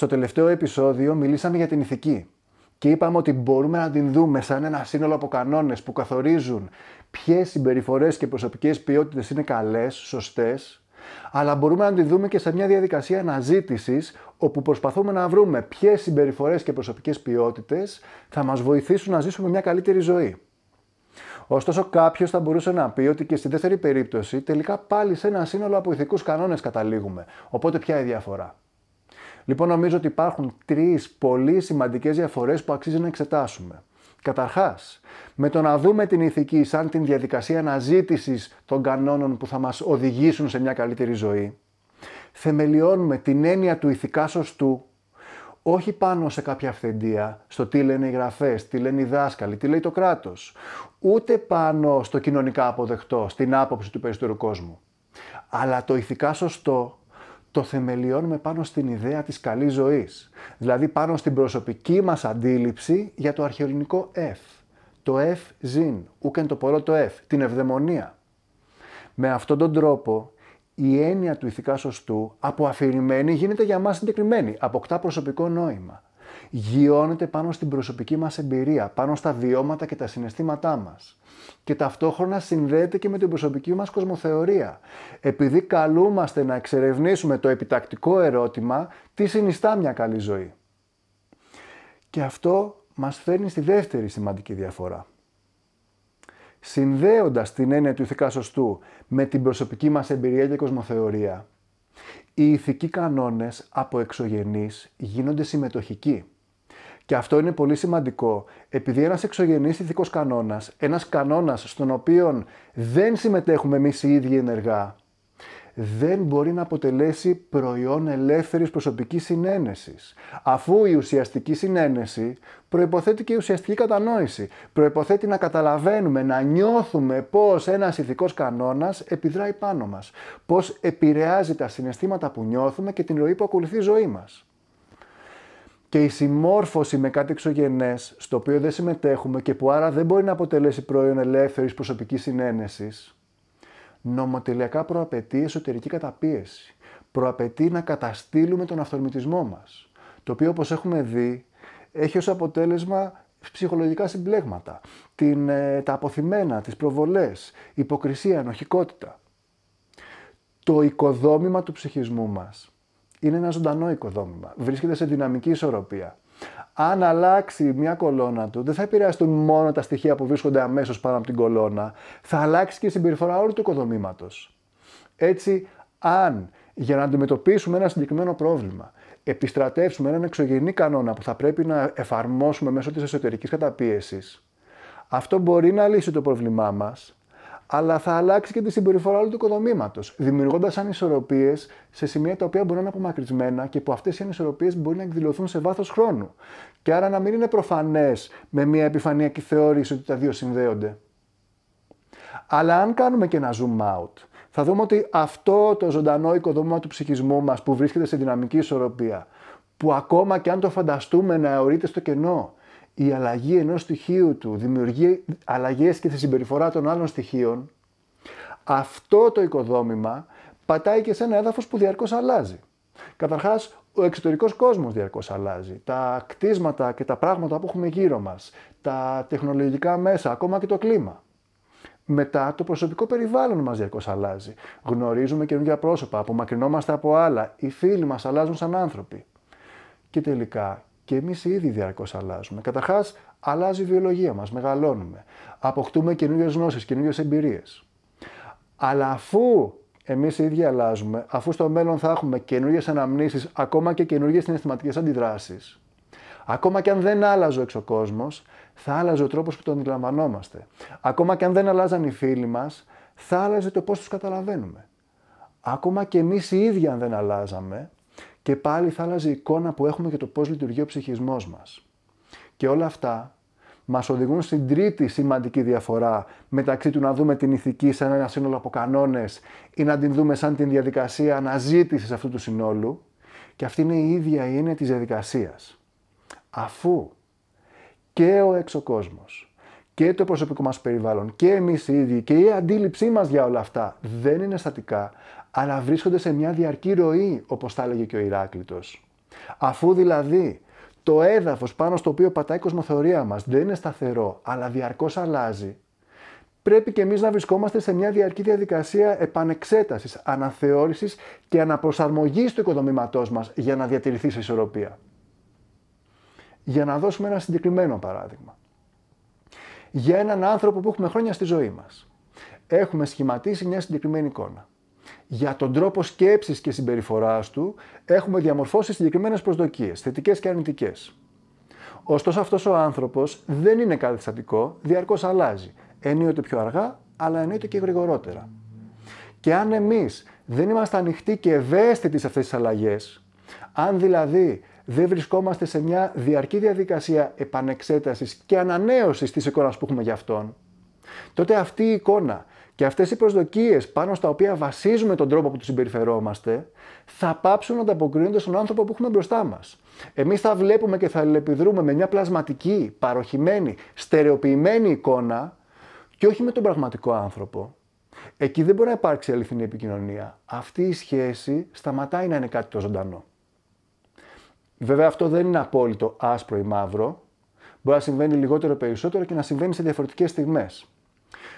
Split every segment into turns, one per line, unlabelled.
Στο τελευταίο επεισόδιο μιλήσαμε για την ηθική και είπαμε ότι μπορούμε να την δούμε σαν ένα σύνολο από κανόνες που καθορίζουν ποιες συμπεριφορές και προσωπικές ποιότητες είναι καλές, σωστές, αλλά μπορούμε να την δούμε και σε μια διαδικασία αναζήτησης όπου προσπαθούμε να βρούμε ποιες συμπεριφορές και προσωπικές ποιότητες θα μας βοηθήσουν να ζήσουμε μια καλύτερη ζωή. Ωστόσο, κάποιος θα μπορούσε να πει ότι και στη δεύτερη περίπτωση τελικά πάλι σε ένα σύνολο από ηθικούς κανόνες καταλήγουμε. Οπότε, ποια η διαφορά; Λοιπόν, νομίζω ότι υπάρχουν τρεις πολύ σημαντικές διαφορές που αξίζει να εξετάσουμε. Καταρχάς, με το να δούμε την ηθική σαν την διαδικασία αναζήτησης των κανόνων που θα μας οδηγήσουν σε μια καλύτερη ζωή, θεμελιώνουμε την έννοια του ηθικά σωστού όχι πάνω σε κάποια αυθεντία, στο τι λένε οι γραφές, τι λένε οι δάσκαλοι, τι λέει το κράτος, ούτε πάνω στο κοινωνικά αποδεκτό, στην άποψη του περισσότερου κόσμου. Αλλά το ηθικά σωστό το θεμελιώνουμε πάνω στην ιδέα της καλής ζωής. Δηλαδή πάνω στην προσωπική μας αντίληψη για το αρχαιολινικό F. Το F ζήν, ούκεν το πολλό το F, την ευδαιμονία. Με αυτόν τον τρόπο η έννοια του ηθικά σωστού από αφηρημένη γίνεται για μας συγκεκριμένη, αποκτά προσωπικό νόημα. Γιώνεται πάνω στην προσωπική μας εμπειρία, πάνω στα βιώματα και τα συναισθήματά μας. Και ταυτόχρονα συνδέεται και με την προσωπική μας κοσμοθεωρία. Επειδή καλούμαστε να εξερευνήσουμε το επιτακτικό ερώτημα τι συνιστά μια καλή ζωή; Και αυτό μας φέρνει στη δεύτερη σημαντική διαφορά συνδέοντας την έννοια του ηθικά σωστού με την προσωπική μας εμπειρία και κοσμοθεωρία, οι ηθικοί κανόνες από εξωγενείς γίνονται συμμετοχικοί. Και αυτό είναι πολύ σημαντικό, επειδή ένας εξωγενής ηθικός κανόνας, ένας κανόνας στον οποίο δεν συμμετέχουμε εμείς οι ίδιοι ενεργά, δεν μπορεί να αποτελέσει προϊόν ελεύθερης προσωπικής συνένεσης. Αφού η ουσιαστική συνένεση προϋποθέτει και η ουσιαστική κατανόηση. Προϋποθέτει να καταλαβαίνουμε, να νιώθουμε πώς ένας ηθικός κανόνας επιδράει πάνω μας. Πώς επηρεάζει τα συναισθήματα που νιώθουμε και την ροή που ακολουθεί η ζωή μας. Και η συμμόρφωση με κάτι εξωγενές, στο οποίο δεν συμμετέχουμε και που άρα δεν μπορεί να αποτελέσει προϊόν ελεύθερης προσωπικής συνένεσης, νομοτελειακά προαπαιτεί εσωτερική καταπίεση. Προαπαιτεί να καταστήλουμε τον αυθορμητισμό μας. Το οποίο όπως έχουμε δει έχει ως αποτέλεσμα ψυχολογικά συμπλέγματα, την, ε, τα αποθυμένα, τις προβολές, υποκρισία, ενοχικότητα. Το οικοδόμημα του ψυχισμού μας είναι ένα ζωντανό οικοδόμημα. Βρίσκεται σε δυναμική ισορροπία αν αλλάξει μια κολόνα του, δεν θα επηρεαστούν μόνο τα στοιχεία που βρίσκονται αμέσως πάνω από την κολόνα, θα αλλάξει και η συμπεριφορά όλου του οικοδομήματος. Έτσι, αν για να αντιμετωπίσουμε ένα συγκεκριμένο πρόβλημα, επιστρατεύσουμε έναν εξωγενή κανόνα που θα πρέπει να εφαρμόσουμε μέσω της εσωτερικής καταπίεσης, αυτό μπορεί να λύσει το πρόβλημά μας, αλλά θα αλλάξει και τη συμπεριφορά όλου του οικοδομήματος, δημιουργώντας ανισορροπίες σε σημεία τα οποία μπορεί να είναι απομακρυσμένα και που αυτές οι ανισορροπίες μπορεί να εκδηλωθούν σε βάθος χρόνου. Και άρα να μην είναι προφανές με μια επιφανειακή θεώρηση ότι τα δύο συνδέονται. Αλλά αν κάνουμε και ένα zoom out, θα δούμε ότι αυτό το ζωντανό οικοδόμημα του ψυχισμού μας που βρίσκεται σε δυναμική ισορροπία, που ακόμα και αν το φανταστούμε να αιωρείται στο κενό, η αλλαγή ενός στοιχείου του δημιουργεί αλλαγές και στη συμπεριφορά των άλλων στοιχείων, αυτό το οικοδόμημα πατάει και σε ένα έδαφος που διαρκώς αλλάζει. Καταρχάς, ο εξωτερικός κόσμος διαρκώς αλλάζει. Τα κτίσματα και τα πράγματα που έχουμε γύρω μας, τα τεχνολογικά μέσα, ακόμα και το κλίμα. Μετά το προσωπικό περιβάλλον μας διαρκώς αλλάζει. Γνωρίζουμε καινούργια πρόσωπα, απομακρυνόμαστε από άλλα, οι φίλοι μας αλλάζουν σαν άνθρωποι. Και τελικά και εμείς ήδη διαρκώς αλλάζουμε. Καταρχάς, αλλάζει η βιολογία μας, μεγαλώνουμε. Αποκτούμε καινούριες γνώσεις, καινούριες εμπειρίες. Αλλά αφού εμείς οι ίδιοι αλλάζουμε, αφού στο μέλλον θα έχουμε καινούριες αναμνήσεις, ακόμα και καινούριε συναισθηματικές αντιδράσεις, ακόμα και αν δεν άλλαζε ο εξωκόσμος, θα άλλαζε ο τρόπος που τον αντιλαμβανόμαστε. Ακόμα και αν δεν αλλάζαν οι φίλοι μας, θα άλλαζε το πώς τους καταλαβαίνουμε. Ακόμα και εμείς οι ίδιοι, αν δεν αλλάζαμε, και πάλι θα άλλαζε η εικόνα που έχουμε για το πώς λειτουργεί ο ψυχισμός μας. Και όλα αυτά μας οδηγούν στην τρίτη σημαντική διαφορά μεταξύ του να δούμε την ηθική σαν ένα σύνολο από κανόνες ή να την δούμε σαν την διαδικασία αναζήτησης αυτού του συνόλου και αυτή είναι η ίδια η έννοια της διαδικασίας. Αφού και ο έξω κόσμος και το προσωπικό μας περιβάλλον και εμείς οι ίδιοι και η αντίληψή μας για όλα αυτά δεν είναι στατικά, αλλά βρίσκονται σε μια διαρκή ροή, όπως θα έλεγε και ο Ηράκλητος. Αφού δηλαδή το έδαφος πάνω στο οποίο πατάει η κοσμοθεωρία μας δεν είναι σταθερό, αλλά διαρκώς αλλάζει, πρέπει και εμείς να βρισκόμαστε σε μια διαρκή διαδικασία επανεξέτασης, αναθεώρησης και αναπροσαρμογής του οικοδομήματός μας για να διατηρηθεί σε ισορροπία. Για να δώσουμε ένα συγκεκριμένο παράδειγμα. Για έναν άνθρωπο που έχουμε χρόνια στη ζωή μας. Έχουμε σχηματίσει μια συγκεκριμένη εικόνα. Για τον τρόπο σκέψης και συμπεριφοράς του έχουμε διαμορφώσει συγκεκριμένες προσδοκίες, θετικές και αρνητικές. Ωστόσο αυτός ο άνθρωπος δεν είναι κάτι στατικό, διαρκώς αλλάζει ενίοτε πιο αργά, αλλά ενίοτε και γρηγορότερα. Και αν εμείς δεν είμαστε ανοιχτοί και ευαίσθητοι σε αυτές τις αλλαγές, αν δηλαδή δεν βρισκόμαστε σε μια διαρκή διαδικασία επανεξέτασης και ανανέωσης της εικόνας που έχουμε για αυτόν, τότε αυτή η εικόνα και αυτές οι προσδοκίες πάνω στα οποία βασίζουμε τον τρόπο που τους συμπεριφερόμαστε, θα πάψουν να ανταποκρίνονται στον άνθρωπο που έχουμε μπροστά μας. Εμείς θα βλέπουμε και θα αλληλεπιδρούμε με μια πλασματική, παροχημένη, στερεοποιημένη εικόνα και όχι με τον πραγματικό άνθρωπο. Εκεί δεν μπορεί να υπάρξει αληθινή επικοινωνία. Αυτή η σχέση σταματάει να είναι κάτι το ζωντανό. Βέβαια αυτό δεν είναι απόλυτο άσπρο ή μαύρο. Μπορεί να συμβαίνει λιγότερο περισσότερο και να συμβαίνει σε διαφορετικές στιγμές.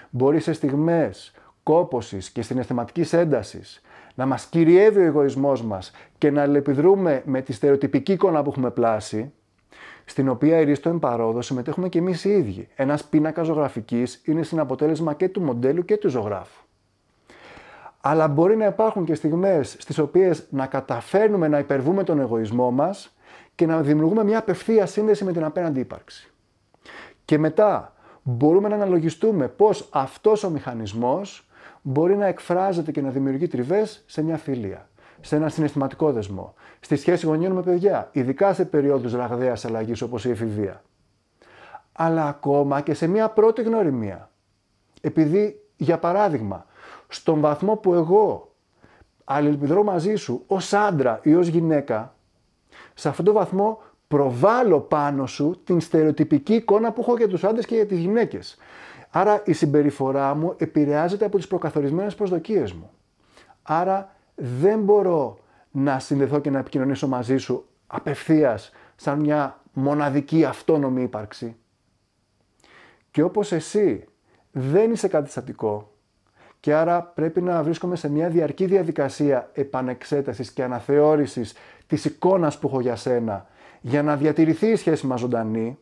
Μπορεί σε στιγμές κόπωσης και συναισθηματικής έντασης να μας κυριεύει ο εγωισμός μας και να αλληλεπιδρούμε με τη στερεοτυπική εικόνα που έχουμε πλάσει στην οποία ερίστο εμπαρόδο συμμετέχουμε και εμείς οι ίδιοι. Ένας πίνακας ζωγραφικής είναι συναποτέλεσμα και του μοντέλου και του ζωγράφου. Αλλά μπορεί να υπάρχουν και στιγμές στις οποίες να καταφέρνουμε να υπερβούμε τον εγωισμό μας και να δημιουργούμε μια απευθεία σύνδεση με την απέναντι ύπαρξη. Και μετά μπορούμε να αναλογιστούμε πώς αυτός ο μηχανισμός μπορεί να εκφράζεται και να δημιουργεί τριβές σε μια φιλία σε ένα συναισθηματικό δεσμό, στη σχέση γονιών με παιδιά, ειδικά σε περίοδους ραγδαίας αλλαγής όπως η εφηβεία. Αλλά ακόμα και σε μια πρώτη γνωριμία. Επειδή, για παράδειγμα, στον βαθμό που εγώ αλληλεπιδρώ μαζί σου ως άντρα ή ως γυναίκα, σε αυτόν τον βαθμό προβάλλω πάνω σου την στερεοτυπική εικόνα που έχω για τους άντρες και για τις γυναίκες. Άρα η συμπεριφορά μου επηρεάζεται από τις προκαθορισμένες προσδοκίες μου. Άρα δεν μπορώ να συνδεθώ και να επικοινωνήσω μαζί σου απευθείας σαν μια μοναδική αυτόνομη ύπαρξη. Και όπως εσύ δεν είσαι κάτι στατικό και άρα πρέπει να βρίσκομαι σε μια διαρκή διαδικασία επανεξέτασης και αναθεώρησης της εικόνας που έχω για σένα για να διατηρηθεί η σχέση μας ζωντανή,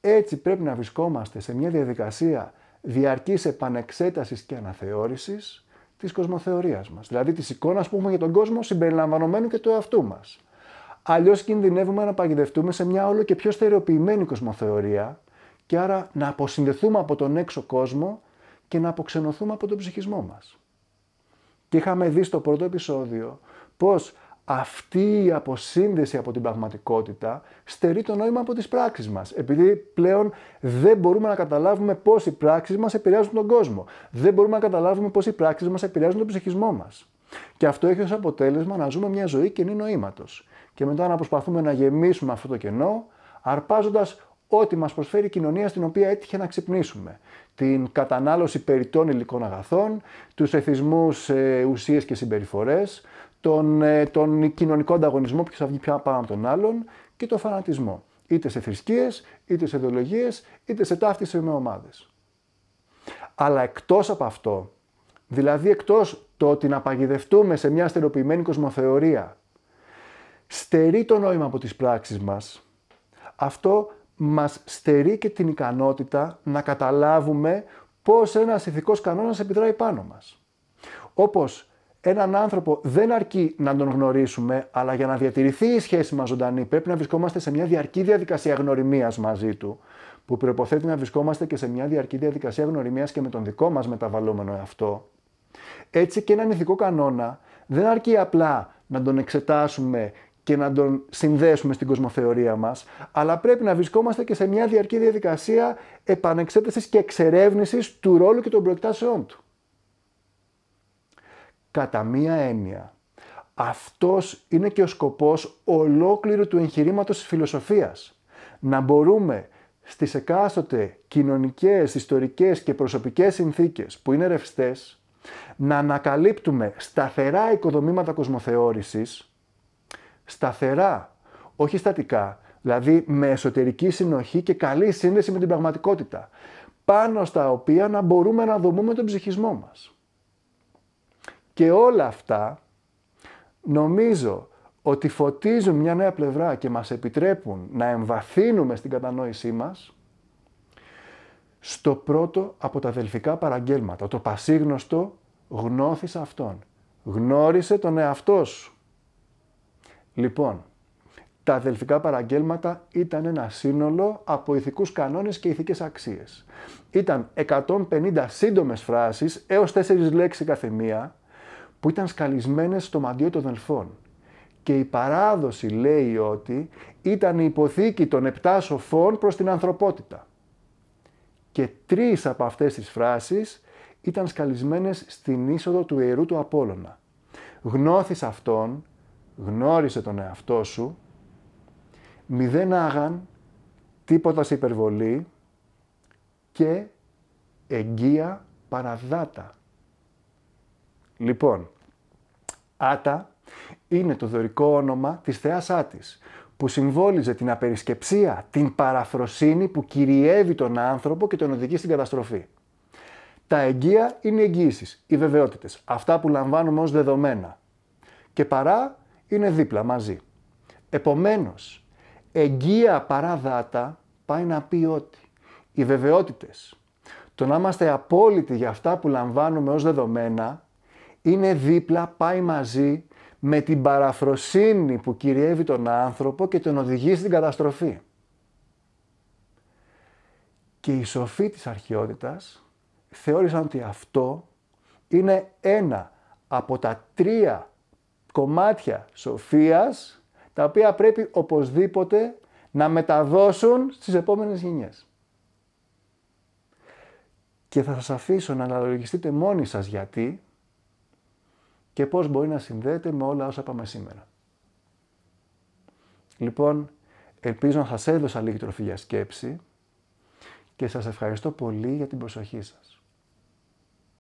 έτσι πρέπει να βρισκόμαστε σε μια διαδικασία διαρκής επανεξέτασης και αναθεώρησης της κοσμοθεωρίας μας. Δηλαδή της εικόνας που έχουμε για τον κόσμο συμπεριλαμβανομένου και του εαυτού μας. Αλλιώς κινδυνεύουμε να παγιδευτούμε σε μια όλο και πιο στερεοποιημένη κοσμοθεωρία και άρα να αποσυνδεθούμε από τον έξω κόσμο και να αποξενωθούμε από τον ψυχισμό μας. Και είχαμε δει στο πρώτο επεισόδιο πώς αυτή η αποσύνδεση από την πραγματικότητα στερεί το νόημα από τις πράξεις μας. Επειδή πλέον δεν μπορούμε να καταλάβουμε πώς οι πράξεις μας επηρεάζουν τον κόσμο. Δεν μπορούμε να καταλάβουμε πώς οι πράξεις μας επηρεάζουν τον ψυχισμό μας. Και αυτό έχει ως αποτέλεσμα να ζούμε μια ζωή κενή νοήματος. Και μετά να προσπαθούμε να γεμίσουμε αυτό το κενό, αρπάζοντας ό,τι μας προσφέρει η κοινωνία στην οποία έτυχε να ξυπνήσουμε. Την κατανάλωση περιττών υλικών αγαθών, τους εθισμούς ε, ουσίες και συμπεριφορές, τον, ε, τον κοινωνικό ανταγωνισμό, ποιος θα βγει πιο πάνω από τον άλλον και τον φανατισμό. Είτε σε θρησκείες, είτε σε ιδεολογίες, είτε σε ταύτιση με ομάδες. Αλλά εκτός από αυτό, δηλαδή εκτός το ότι να παγιδευτούμε σε μια στερεοποιημένη κοσμοθεωρία, στερεί το νόημα από τις πράξεις μας, αυτό μας στερεί και την ικανότητα να καταλάβουμε πώς ένας ηθικός κανόνας επιδράει πάνω μας. Όπως έναν άνθρωπο δεν αρκεί να τον γνωρίσουμε, αλλά για να διατηρηθεί η σχέση μας ζωντανή πρέπει να βρισκόμαστε σε μια διαρκή διαδικασία γνωριμίας μαζί του, που προποθέτει να βρισκόμαστε και σε μια διαρκή διαδικασία γνωριμίας και με τον δικό μας μεταβαλλόμενο εαυτό. Έτσι και έναν ηθικό κανόνα δεν αρκεί απλά να τον εξετάσουμε και να τον συνδέσουμε στην κοσμοθεωρία μας, αλλά πρέπει να βρισκόμαστε και σε μια διαρκή διαδικασία επανεξέτασης και εξερεύνησης του ρόλου και των προεκτάσεών του κατά μία έννοια. Αυτός είναι και ο σκοπός ολόκληρου του εγχειρήματος της φιλοσοφίας. Να μπορούμε στις εκάστοτε κοινωνικές, ιστορικές και προσωπικές συνθήκες που είναι ρευστές, να ανακαλύπτουμε σταθερά οικοδομήματα κοσμοθεώρησης, σταθερά, όχι στατικά, δηλαδή με εσωτερική συνοχή και καλή σύνδεση με την πραγματικότητα, πάνω στα οποία να μπορούμε να δομούμε τον ψυχισμό μας. Και όλα αυτά νομίζω ότι φωτίζουν μια νέα πλευρά και μας επιτρέπουν να εμβαθύνουμε στην κατανόησή μας στο πρώτο από τα αδελφικά παραγγέλματα, το πασίγνωστο γνώθης αυτόν. Γνώρισε τον εαυτό σου. Λοιπόν, τα αδελφικά παραγγέλματα ήταν ένα σύνολο από ηθικούς κανόνες και ηθικές αξίες. Ήταν 150 σύντομες φράσεις έως 4 λέξεις κάθε μία που ήταν σκαλισμένες στο μαντίο των αδελφών. Και η παράδοση λέει ότι ήταν η υποθήκη των επτά σοφών προς την ανθρωπότητα. Και τρεις από αυτές τις φράσεις ήταν σκαλισμένες στην είσοδο του ιερού του Απόλλωνα. Γνώθης αυτόν, γνώρισε τον εαυτό σου, μηδέν άγαν, τίποτα σε υπερβολή και εγγύα παραδάτα. Λοιπόν, Άτα είναι το δωρικό όνομα της θεάς Άτης, που συμβόλιζε την απερισκεψία, την παραφροσύνη που κυριεύει τον άνθρωπο και τον οδηγεί στην καταστροφή. Τα εγγύα είναι οι εγγύησεις, οι βεβαιότητες, αυτά που λαμβάνουμε ως δεδομένα. Και παρά είναι δίπλα μαζί. Επομένως, εγγύα παρά δάτα πάει να πει ότι οι βεβαιότητες, το να είμαστε απόλυτοι για αυτά που λαμβάνουμε ως δεδομένα, είναι δίπλα, πάει μαζί με την παραφροσύνη που κυριεύει τον άνθρωπο και τον οδηγεί στην καταστροφή. Και οι σοφοί της αρχαιότητας θεώρησαν ότι αυτό είναι ένα από τα τρία κομμάτια σοφίας τα οποία πρέπει οπωσδήποτε να μεταδώσουν στις επόμενες γενιές. Και θα σας αφήσω να αναλογιστείτε μόνοι σας γιατί και πώς μπορεί να συνδέεται με όλα όσα πάμε σήμερα. Λοιπόν, ελπίζω να σας έδωσα λίγη τροφή για σκέψη και σας ευχαριστώ πολύ για την προσοχή σας.